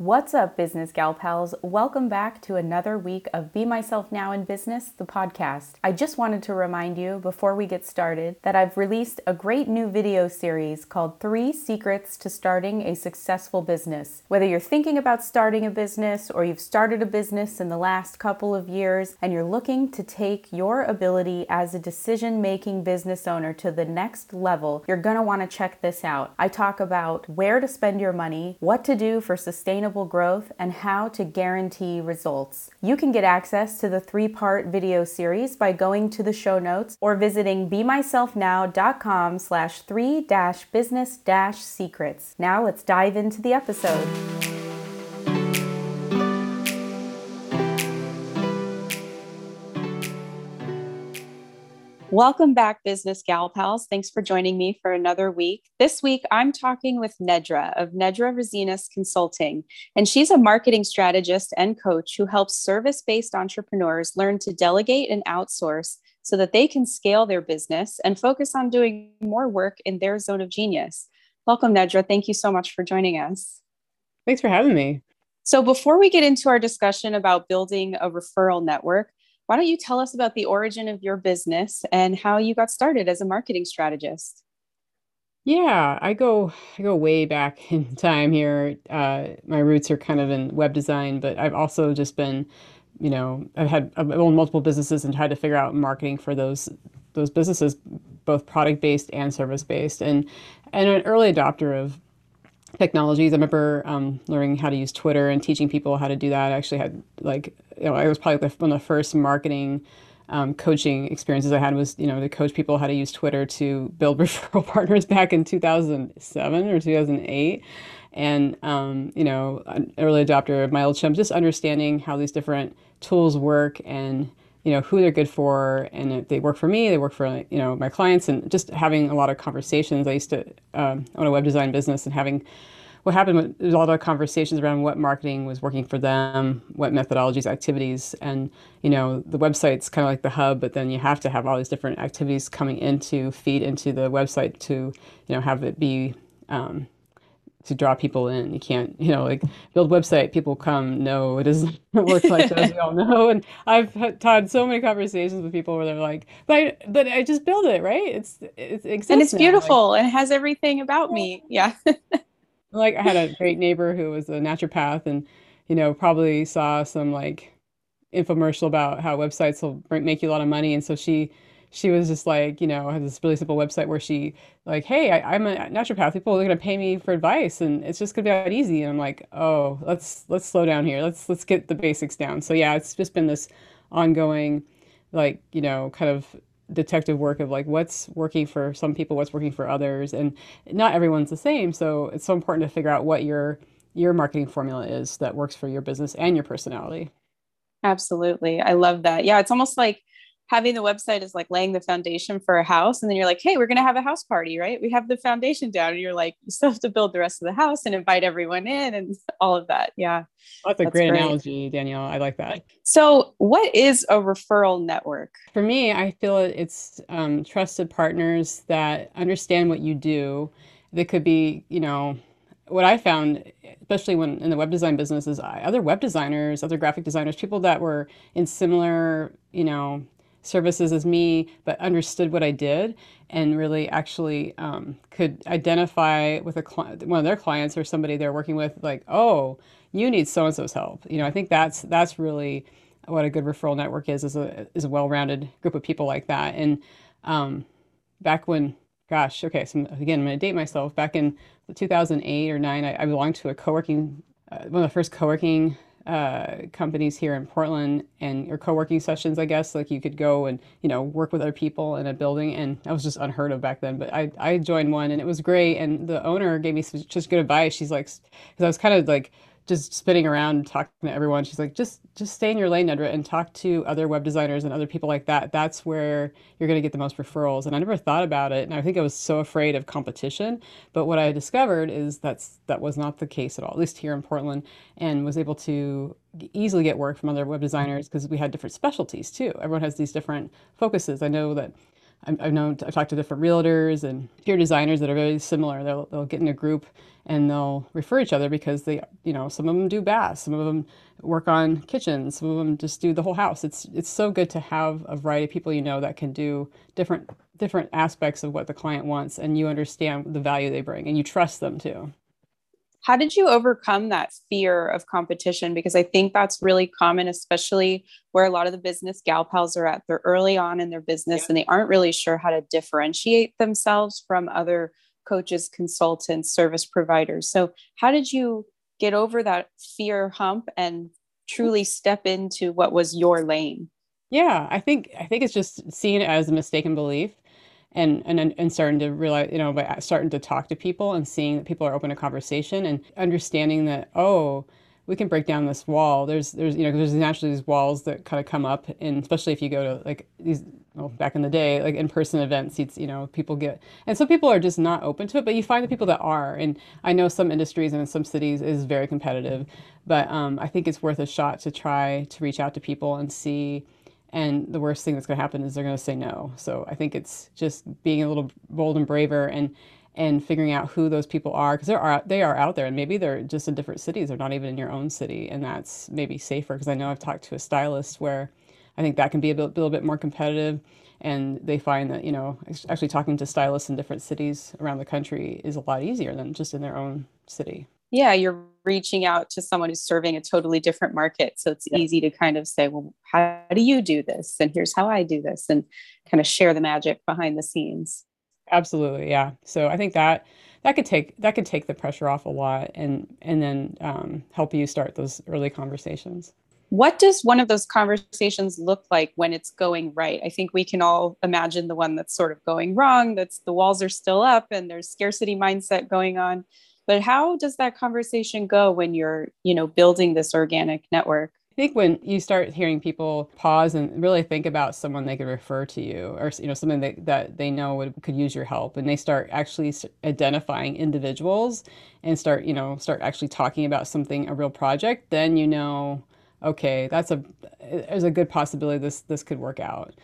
What's up, business gal pals? Welcome back to another week of Be Myself Now in Business, the podcast. I just wanted to remind you before we get started that I've released a great new video series called Three Secrets to Starting a Successful Business. Whether you're thinking about starting a business or you've started a business in the last couple of years and you're looking to take your ability as a decision making business owner to the next level, you're going to want to check this out. I talk about where to spend your money, what to do for sustainable sustainable growth, and how to guarantee results. You can get access to the three part video series by going to the show notes or visiting bemyselfnow.com slash three dash business dash secrets. Now let's dive into the episode. Welcome back, Business Gal Pals. Thanks for joining me for another week. This week, I'm talking with Nedra of Nedra Rezinas Consulting, and she's a marketing strategist and coach who helps service based entrepreneurs learn to delegate and outsource so that they can scale their business and focus on doing more work in their zone of genius. Welcome, Nedra. Thank you so much for joining us. Thanks for having me. So, before we get into our discussion about building a referral network, why don't you tell us about the origin of your business and how you got started as a marketing strategist? Yeah, I go I go way back in time here. Uh, my roots are kind of in web design, but I've also just been, you know, I've had I've owned multiple businesses and tried to figure out marketing for those those businesses, both product based and service based, and and an early adopter of technologies. I remember um, learning how to use Twitter and teaching people how to do that. I actually had like, you know, I was probably one of the first marketing um, coaching experiences I had was, you know, to coach people how to use Twitter to build referral partners back in 2007 or 2008. And, um, you know, an early adopter of MailChimp, just understanding how these different tools work and, you know, who they're good for. And if they work for me, they work for, you know, my clients and just having a lot of conversations. I used to um, own a web design business and having what happened was a lot of conversations around what marketing was working for them, what methodologies, activities, and you know the website's kind of like the hub, but then you have to have all these different activities coming into feed into the website to you know have it be um, to draw people in. You can't you know like build website, people come. No, it doesn't work like that, as we all know. And I've had so many conversations with people where they're like, but I, but I just build it right. It's it's and it's beautiful like, and it has everything about me. Yeah. like I had a great neighbor who was a naturopath and you know probably saw some like infomercial about how websites will make you a lot of money and so she she was just like you know has this really simple website where she like hey I, am a naturopath people are going to pay me for advice and it's just going to be that easy and i'm like oh let's let's slow down here let's let's get the basics down so yeah it's just been this ongoing like you know kind of detective work of like what's working for some people, what's working for others, and not everyone's the same. So it's so important to figure out what your your marketing formula is that works for your business and your personality. Absolutely. I love that. Yeah, it's almost like having the website is like laying the foundation for a house and then you're like hey we're going to have a house party right? We have the foundation down and you're like you still have to build the rest of the house and invite everyone in and all of that. Yeah. That's a that's great, great, analogy danielle. I like that. So what is a referral network? For me i feel it's um, trusted partners that understand what you do that could be you know what I found, especially when in the web design business, is other web designers, other graphic designers, people that were in similar, you know, services as me, but understood what I did and really actually um, could identify with a one of their clients or somebody they're working with, like, oh, you need so and so's help. You know, I think that's that's really what a good referral network is is a is a well-rounded group of people like that. And um, back when, gosh, okay, so again, I'm going to date myself. Back in 2008 or nine, I, I belonged to a co-working, uh, one of the first co-working uh, companies here in Portland and or co-working sessions, I guess, like you could go and, you know, work with other people in a building. And that was just unheard of back then. But I, I joined one and it was great. And the owner gave me such good advice. She's like, because I was kind of like just spinning around talking to everyone. She's like, just just stay in your lane, Nedra, and talk to other web designers and other people like that. That's where you're going to get the most referrals. And I never thought about it, and I think I was so afraid of competition. But what I discovered is that's that was not the case at all, at least here in Portland, and was able to easily get work from other web designers because we had different specialties too. Everyone has these different focuses. I know that I've known I've talked to different realtors and interior designers that are very similar. They'll they'll get in a group and they'll refer each other because they you know some of them do baths, some of them work on kitchens, some of them just do the whole house. It's it's so good to have a variety of people you know that can do different different aspects of what the client wants and you understand the value they bring and you trust them too. How did you overcome that fear of competition? Because I think that's really common, especially where a lot of the business gal pals are at. They're early on in their business yeah. and they aren't really sure how to differentiate themselves from other coaches, consultants, service providers. So, how did you get over that fear hump and truly step into what was your lane? Yeah, I think I think it's just seeing it as a mistaken belief and and and starting to realize you know by starting to talk to people and seeing that people are open to conversation and understanding that oh we can break down this wall. There's there's you know there's naturally these walls that kind of come up and especially if you go to like these well back in the day like in-person events it's you know people get and some people are just not open to it but you find the people that are and i know some industries and in some cities is very competitive but um, i think it's worth a shot to try to reach out to people and see and the worst thing that's going to happen is they're going to say no. So i think it's just being a little bold and braver and and figuring out who those people are because they are they are out there. And maybe they're just in different cities. They're not even in your own city. And that's maybe safer because i know i've talked to a stylist where i think that can be a bit, little bit more competitive. And they find that you know actually talking to stylists in different cities around the country is a lot easier than just in their own city yeah you're reaching out to someone who's serving a totally different market so it's yeah. easy to kind of say well how do you do this? And here's how i do this and kind of share the magic behind the scenes. Absolutely yeah. So i think that that could take that could take the pressure off a lot and and then um, help you start those early conversations. What does one of those conversations look like when it's going right? I think we can all imagine the one that's sort of going wrong that's the walls are still up and there's scarcity mindset going on but how does that conversation go when you're you know building this organic network? I think when you start hearing people pause and really think about someone they could refer to you or you know something that, that they know would, could use your help and they start actually identifying individuals and start you know start actually talking about something a real project then you know okay that's a there's a good possibility this this could work out.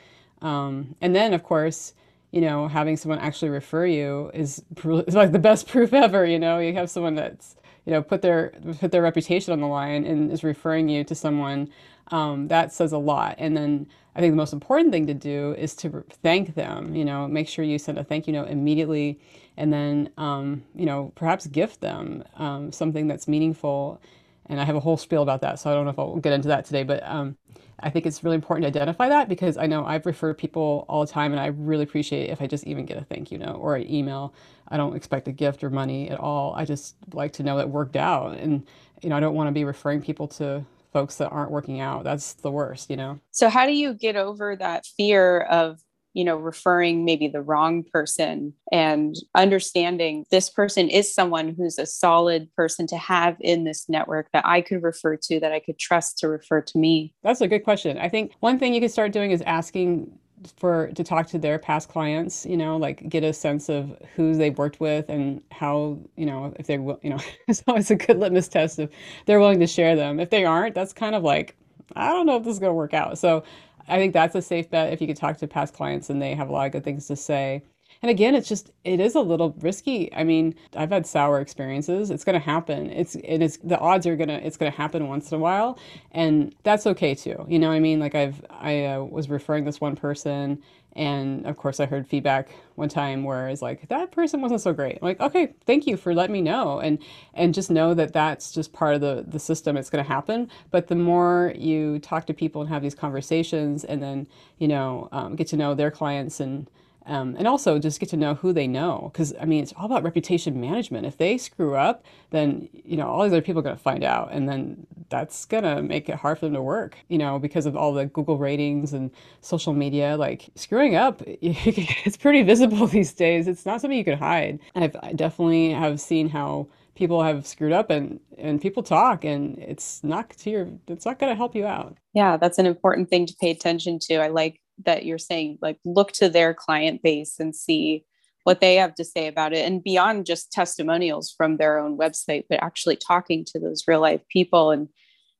Um, and then of course you know, having someone actually refer you is, is like the best proof ever. You know, you have someone that's you know put their put their reputation on the line and is referring you to someone um, that says a lot. And then I think the most important thing to do is to thank them. You know, make sure you send a thank you note immediately, and then um, you know perhaps gift them um, something that's meaningful. And I have a whole spiel about that, so I don't know if I'll get into that today, but um, I think it's really important to identify that because I know I've referred people all the time and I really appreciate if I just even get a thank you note or an email. I don't expect a gift or money at all. I just like to know that worked out. And, you know, I don't want to be referring people to folks that aren't working out. That's the worst, you know? So, how do you get over that fear of you know, referring maybe the wrong person and understanding this person is someone who's a solid person to have in this network that I could refer to, that I could trust to refer to me? That's a good question. I think one thing you could start doing is asking for to talk to their past clients you know like get a sense of who they've worked with and how you know if they will you know it's always a good litmus test if they're willing to share them if they aren't that's kind of like i don't know if this is going to work out so I think that's a safe bet if you could talk to past clients and they have a lot of good things to say. And again, it's just it is a little risky. I mean, I've had sour experiences. It's going to happen. It's it is the odds are going to it's going to happen once in a while, and that's okay too. You know what I mean? Like I've I uh, was referring this one person and of course, I heard feedback one time where it's like that person wasn't so great. I'm like, okay, thank you for letting me know, and and just know that that's just part of the the system. It's going to happen. But the more you talk to people and have these conversations, and then you know um, get to know their clients and um, and also just get to know who they know because i mean it's all about reputation management if they screw up then you know all these other people are going to find out and then that's to make it hard for them to work you know because of all the google ratings and social media. Like screwing up it's pretty visible these days. It's not something you can hide. I've, i definitely have seen how people have screwed up and and people talk and it's not to your it's not going to help you out. Yeah that's an important thing to pay attention to. I like that you're saying like look to their client base and see what they have to say about it and beyond just testimonials from their own website but actually talking to those real life people and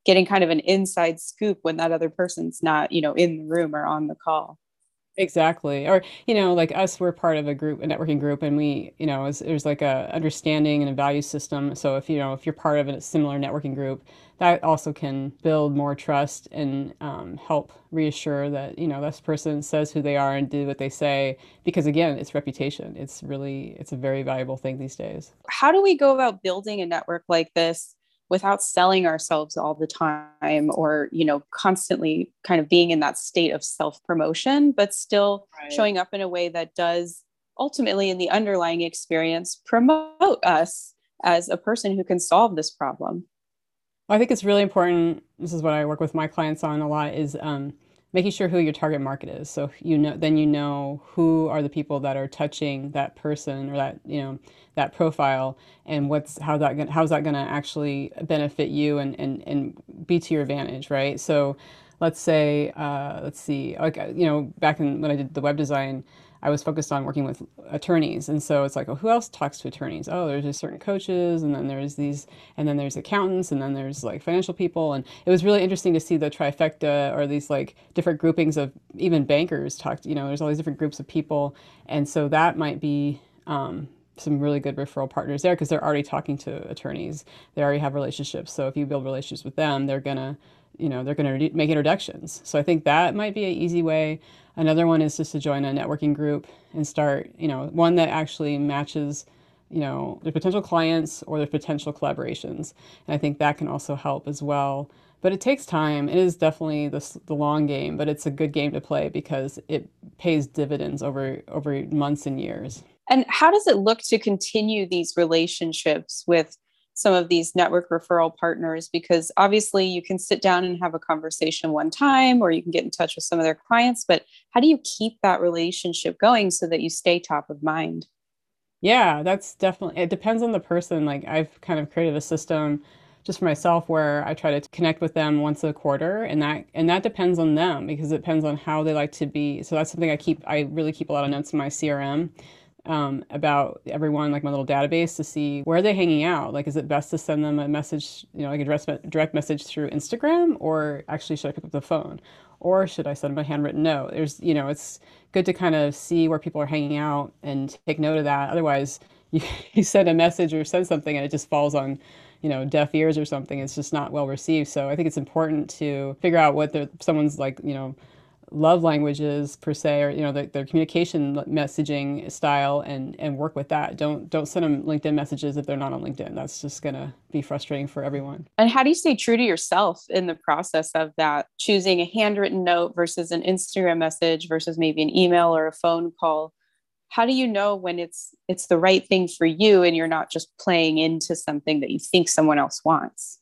getting kind of an inside scoop when that other person's not you know in the room or on the call Exactly. Or, you know, like us, we're part of a group, a networking group, and we, you know, is, there's like a understanding and a value system. So if, you know, if you're part of a similar networking group, that also can build more trust and um, help reassure that, you know, this person says who they are and do what they say. Because again, it's reputation. It's really, it's a very valuable thing these days. How do we go about building a network like this without selling ourselves all the time or you know constantly kind of being in that state of self promotion but still right. showing up in a way that does ultimately in the underlying experience promote us as a person who can solve this problem i think it's really important this is what i work with my clients on a lot is um, making sure who your target market is. So you know, then you know who are the people that are touching that person or that you know that profile, and what's how that gonna, how's that going to actually benefit you and and and be to your advantage, right? So let's say uh, let's see, like you know, back in when I did the web design. I was focused on working with attorneys. And so it's like, oh, who else talks to attorneys? Oh, there's just certain coaches, and then there's these, and then there's accountants, and then there's like financial people. And it was really interesting to see the trifecta or these like different groupings of even bankers talked, you know, there's all these different groups of people. And so that might be, um, some really good referral partners there because they're already talking to attorneys. They already have relationships. So if you build relationships with them, they're gonna, you know, they're gonna make introductions. So I think that might be an easy way. Another one is just to join a networking group and start, you know, one that actually matches, you know, their potential clients or their potential collaborations. And I think that can also help as well. But it takes time. It is definitely the, the long game, but it's a good game to play because it pays dividends over over months and years. And how does it look to continue these relationships with some of these network referral partners because obviously you can sit down and have a conversation one time or you can get in touch with some of their clients but how do you keep that relationship going so that you stay top of mind? Yeah that's definitely it depends on the person. Like i've kind of created a system just for myself where i try to connect with them once a quarter and that and that depends on them because it depends on how they like to be. So that's something i keep i really keep a lot of notes in my crm um, about everyone, like my little database, to see where are they hanging out. Like, is it best to send them a message, you know, like a direct, message through Instagram, or actually should I pick up the phone, or should I send them a handwritten note? There's, you know, it's good to kind of see where people are hanging out and take note of that. Otherwise, you, you send a message or send something and it just falls on you know deaf ears or something it's just not well received so i think it's important to figure out what someone's like you know love languages per se or you know their, their communication messaging style and and work with that. Don't don't send them linkedin messages if they're not on linkedin. That's just going to be frustrating for everyone. And how do you stay true to yourself in the process of that? Choosing a handwritten note versus an instagram message versus maybe an email or a phone call. How do you know when it's it's the right thing for you and you're not just playing into something that you think someone else wants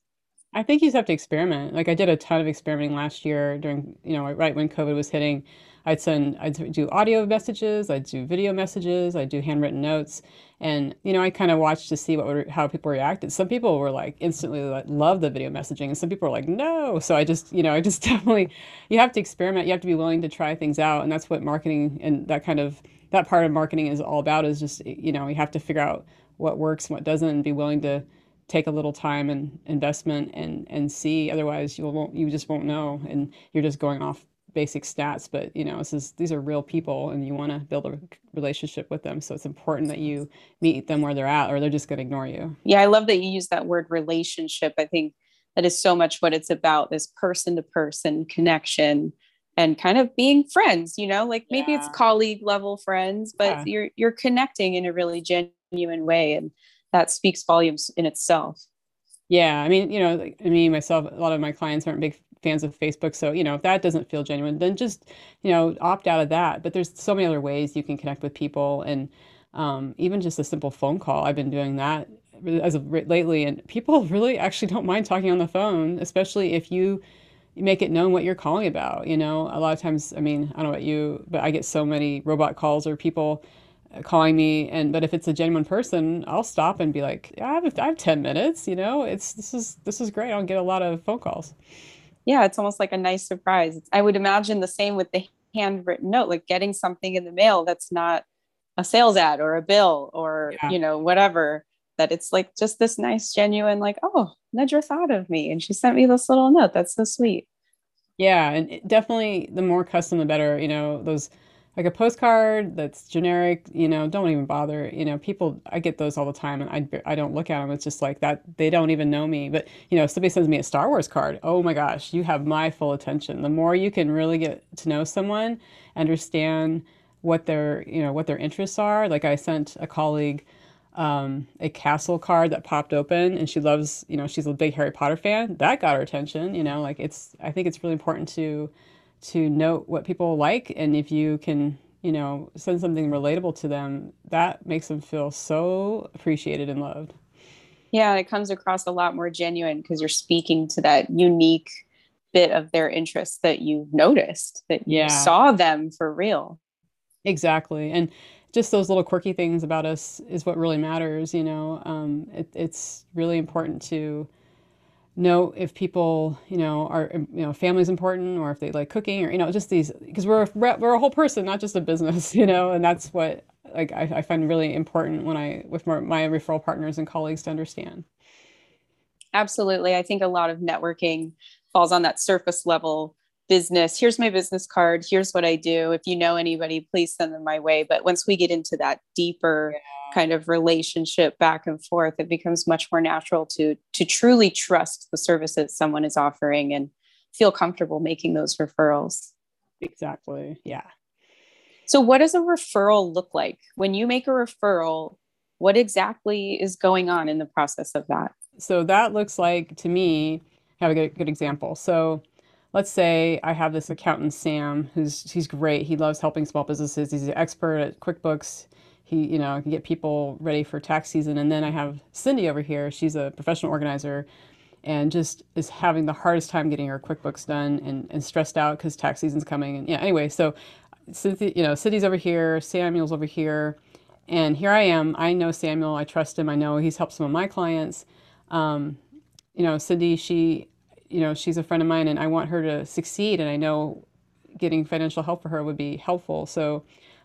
I think you just have to experiment. Like I did a ton of experimenting last year during, you know, right when COVID was hitting. I'd send, I'd do audio messages, I'd do video messages, I'd do handwritten notes, and you know, I kind of watched to see what would, how people reacted. Some people were like instantly like, love the video messaging, and some people were like, no. So I just, you know, I just definitely, you have to experiment. You have to be willing to try things out, and that's what marketing and that kind of that part of marketing is all about. Is just, you know, you have to figure out what works and what doesn't, and be willing to take a little time and investment and and see. Otherwise you won't you just won't know and you're just going off basic stats. But you know this is these are real people and you want to build a relationship with them. So it's important that you meet them where they're at or they're just going to ignore you. Yeah i love that you use that word relationship. I think that is so much what it's about this person to person connection and kind of being friends you know? Like maybe yeah. it's colleague level friends but yeah. you're you're connecting in a really genuine way. And that speaks volumes in itself. Yeah, I mean, you know, like, me myself, a lot of my clients aren't big fans of Facebook, so you know, if that doesn't feel genuine, then just you know, opt out of that. But there's so many other ways you can connect with people, and um, even just a simple phone call. I've been doing that as of lately, and people really actually don't mind talking on the phone, especially if you make it known what you're calling about. You know, a lot of times, I mean, I don't know about you, but I get so many robot calls or people calling me and but if it's a genuine person i'll stop and be like i have, I have 10 minutes you know? It's this is this is great. I'll get a lot of phone calls. Yeah it's almost like a nice surprise. I would imagine the same with the handwritten note like getting something in the mail that's not a sales ad or a bill or yeah. you know whatever that it's like just this nice genuine like oh nedra thought of me and she sent me this little note. That's so sweet. Yeah and definitely the more custom the better you know those like a postcard that's generic, you know, don't even bother. You know, people, I get those all the time and I, I don't look at them. It's just like that, they don't even know me. But, you know, if somebody sends me a Star Wars card, oh my gosh, you have my full attention. The more you can really get to know someone, understand what their, you know, what their interests are. Like I sent a colleague um, a castle card that popped open and she loves, you know, she's a big Harry Potter fan. That got her attention, you know, like it's, I think it's really important to, to note what people like and if you can you know send something relatable to them that makes them feel so appreciated and loved. Yeah it comes across a lot more genuine because you're speaking to that unique bit of their interest that you noticed that you yeah. saw them for real. Exactly and just those little quirky things about us is what really matters you know? Um, it, it's really important to know if people, you know, are, um, you know, family's important or if they like cooking or, you know, just these, because we're, we're a whole person, not just a business, you know, and that's what like I, I find really important when I, with my referral partners and colleagues to understand. Absolutely. I think a lot of networking falls on that surface level business. Here's my business card. Here's what I do. If you know anybody, please send them my way. But once we get into that deeper yeah kind of relationship back and forth it becomes much more natural to to truly trust the services someone is offering and feel comfortable making those referrals exactly yeah so what does a referral look like when you make a referral what exactly is going on in the process of that so that looks like to me have a good, good example so let's say I have this accountant Sam who's he's great. He loves helping small businesses. He's an expert at QuickBooks. He you know can get people ready for tax season. And then i have cindy over here. She's a professional organizer and just is having the hardest time getting her quickbooks done and, and stressed out because tax season's coming. And yeah anyway so Cynthia, you know cindy's over here samuel's over here. And here i am. I know samuel. I trust him. I know he's helped some of my clients. Um, you know cindy she you know she's a friend of mine and i want her to succeed and i know getting financial help for her would be helpful so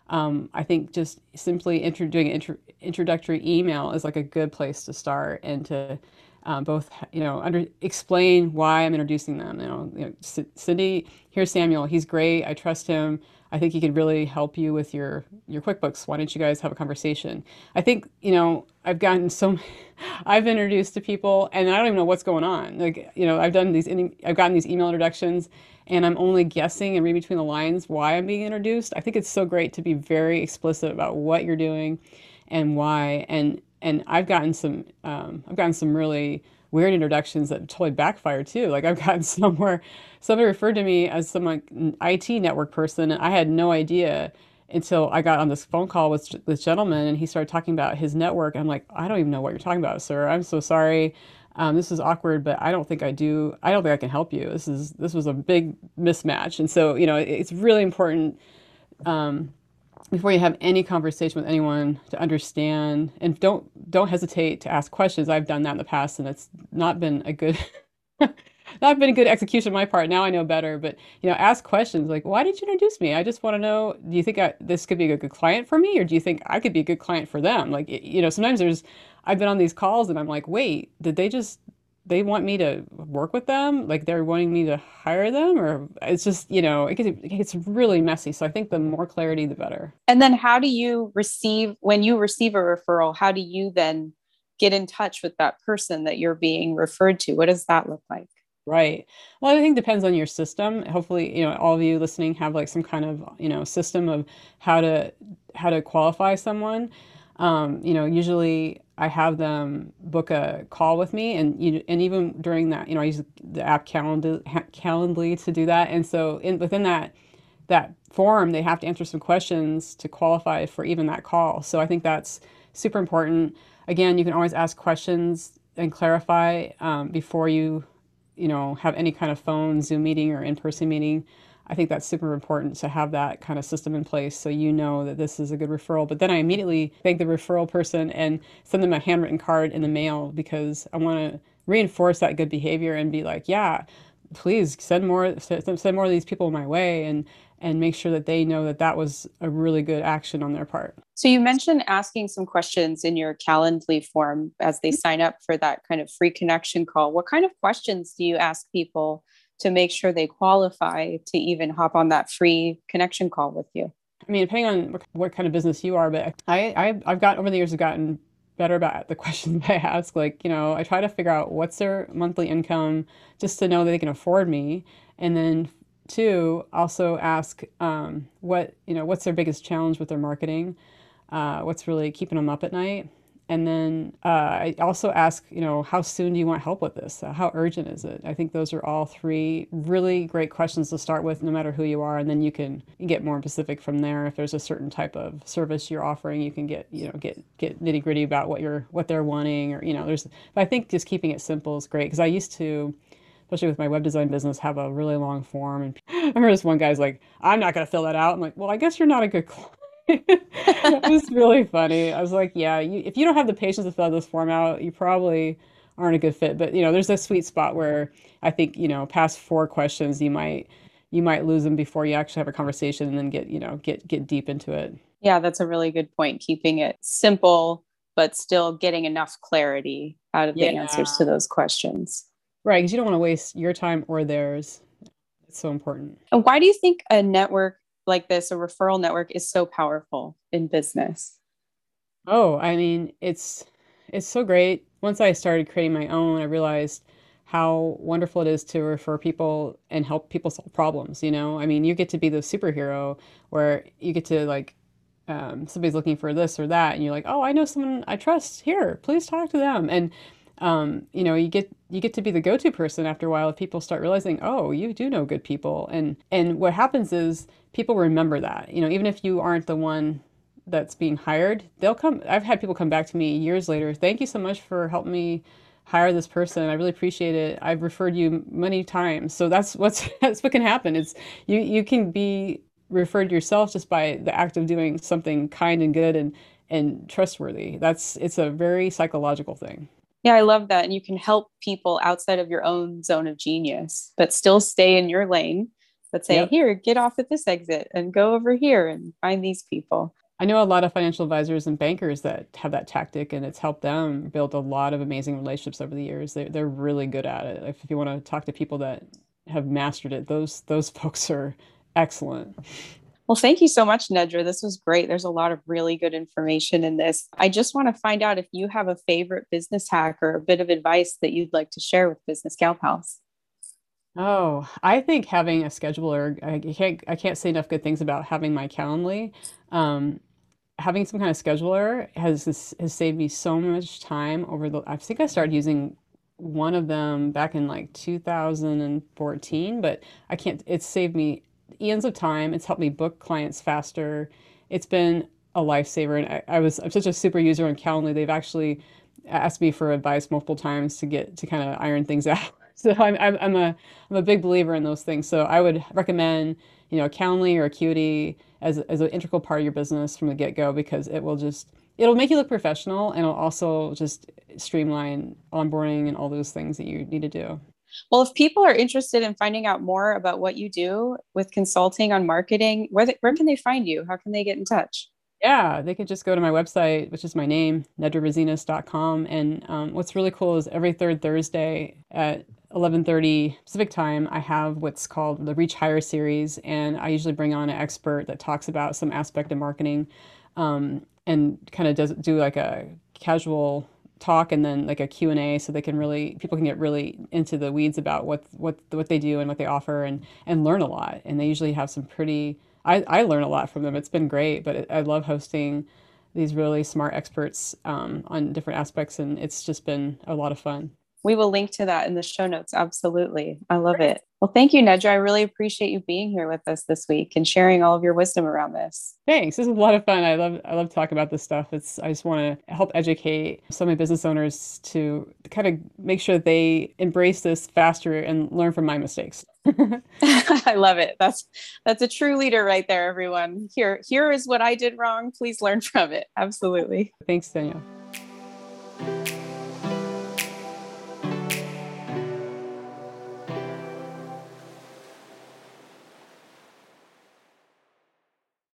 um, I think just simply intro- doing an intro- introductory email is like a good place to start and to um, both, you know, under explain why I'm introducing them. You know, you know, Cindy, here's Samuel. He's great. I trust him. I think he could really help you with your your QuickBooks. Why don't you guys have a conversation? I think you know I've gotten so I've introduced to people and I don't even know what's going on. Like you know I've done these I've gotten these email introductions and I'm only guessing and read between the lines why I'm being introduced. I think it's so great to be very explicit about what you're doing and why. And and I've gotten some um, I've gotten some really weird introductions that totally backfire too. Like I've gotten somewhere somebody referred to me as some like IT network person, and I had no idea until I got on this phone call with this gentleman, and he started talking about his network. I'm like, I don't even know what you're talking about, sir. I'm so sorry um, this is awkward, but I don't think I do. I don't think I can help you. This is this was a big mismatch, and so you know it's really important um, before you have any conversation with anyone to understand and don't don't hesitate to ask questions. I've done that in the past, and it's not been a good. not been a good execution on my part. Now I know better, but you know, ask questions like, "Why did you introduce me?" I just want to know. Do you think I, this could be a good client for me, or do you think I could be a good client for them? Like, you know, sometimes there's I've been on these calls and I'm like, wait, did they just they want me to work with them? Like they're wanting me to hire them, or it's just you know it gets, it gets really messy. So I think the more clarity, the better. And then how do you receive when you receive a referral? How do you then get in touch with that person that you're being referred to? What does that look like? Right. Well, I think it depends on your system. Hopefully, you know, all of you listening have like some kind of, you know, system of how to how to qualify someone. Um, you know, usually I have them book a call with me, and you, and even during that, you know, I use the app Calendly, Calendly to do that. And so, in within that that form, they have to answer some questions to qualify for even that call. So I think that's super important. Again, you can always ask questions and clarify um, before you, you know, have any kind of phone, Zoom meeting, or in-person meeting. I think that's super important to have that kind of system in place so you know that this is a good referral. But then I immediately thank the referral person and send them a handwritten card in the mail because I want to reinforce that good behavior and be like, yeah, please send more send more of these people my way and and make sure that they know that that was a really good action on their part. So you mentioned asking some questions in your Calendly form as they mm-hmm. sign up for that kind of free connection call. What kind of questions do you ask people to make sure they qualify to even hop on that free connection call with you? I mean, depending on what kind of business you are, but I, I I've got over the years, I've gotten better about the questions I ask. Like, you know, I try to figure out what's their monthly income just to know that they can afford me. And then two, also ask um, what, you know, what's their biggest challenge with their marketing? Uh, what's really keeping them up at night? And then uh, I also ask, you know, how soon do you want help with this? Uh, how urgent is it? I think those are all three really great questions to start with, no matter who you are. And then you can get more specific from there. If there's a certain type of service you're offering, you can get, you know, get get nitty gritty about what you're what they're wanting, or you know, there's. But I think just keeping it simple is great because I used to especially with my web design business, have a really long form. And I remember this one guy's like, I'm not going to fill that out. I'm like, well, I guess you're not a good client it was really funny. I was like, yeah, you, if you don't have the patience to fill out this form out, you probably aren't a good fit. But you know, there's a sweet spot where I think you know, past four questions, you might you might lose them before you actually have a conversation and then get you know get get deep into it. Yeah, that's a really good point. Keeping it simple, but still getting enough clarity out of yeah. the answers to those questions. Right, because you don't want to waste your time or theirs. It's so important. And why do you think a network like this, a referral network is so powerful in business? Oh, I mean, it's it's so great. Once I started creating my own, I realized how wonderful it is to refer people and help people solve problems, you know? I mean, you get to be the superhero where you get to like um, somebody's looking for this or that and you're like, "Oh, I know someone I trust. Here, please talk to them." And um, you know, you get you get to be the go-to person after a while if people start realizing, oh, you do know good people. And and what happens is people remember that. You know, even if you aren't the one that's being hired, they'll come I've had people come back to me years later, thank you so much for helping me hire this person. I really appreciate it. I've referred you many times. So that's what's that's what can happen. It's you you can be referred yourself just by the act of doing something kind and good and and trustworthy. That's it's a very psychological thing. Yeah, I love that. And you can help people outside of your own zone of genius, but still stay in your lane. But say, yep. here, get off at this exit and go over here and find these people. I know a lot of financial advisors and bankers that have that tactic, and it's helped them build a lot of amazing relationships over the years. They're, they're really good at it. If you want to talk to people that have mastered it, those those folks are excellent. Well, thank you so much, Nedra. This was great. There's a lot of really good information in this. I just want to find out if you have a favorite business hack or a bit of advice that you'd like to share with Business Gal Pals. Oh, I think having a scheduler, I can't, I can't say enough good things about having my Calendly. Um, having some kind of scheduler has, has saved me so much time over the, I think I started using one of them back in like 2014, but I can't, it's saved me eons of time. It's helped me book clients faster. It's been a lifesaver. And I, I was I'm such a super user on Calendly. They've actually asked me for advice multiple times to get to kind of iron things out. So I'm, I'm, I'm a I'm a big believer in those things. So I would recommend you know Calendly or Acuity as as an integral part of your business from the get go because it will just it'll make you look professional and it'll also just streamline onboarding and all those things that you need to do. Well, if people are interested in finding out more about what you do with consulting on marketing, where, where can they find you? How can they get in touch? Yeah, they could just go to my website, which is my name, nedrarezinas.com. And um, what's really cool is every third Thursday at 11:30 Pacific time, I have what's called the Reach Higher series, and I usually bring on an expert that talks about some aspect of marketing, um, and kind of does do like a casual talk and then like a Q&A so they can really people can get really into the weeds about what what what they do and what they offer and and learn a lot. And they usually have some pretty I, I learn a lot from them. It's been great but it, I love hosting these really smart experts um, on different aspects and it's just been a lot of fun we will link to that in the show notes absolutely I love it well, thank you, Nedra. I really appreciate you being here with us this week and sharing all of your wisdom around this. Thanks. This is a lot of fun. I love I love talking about this stuff. It's I just want to help educate so many business owners to kind of make sure they embrace this faster and learn from my mistakes. I love it. That's that's a true leader right there, everyone. Here here is what I did wrong. Please learn from it. Absolutely. Thanks, Danielle.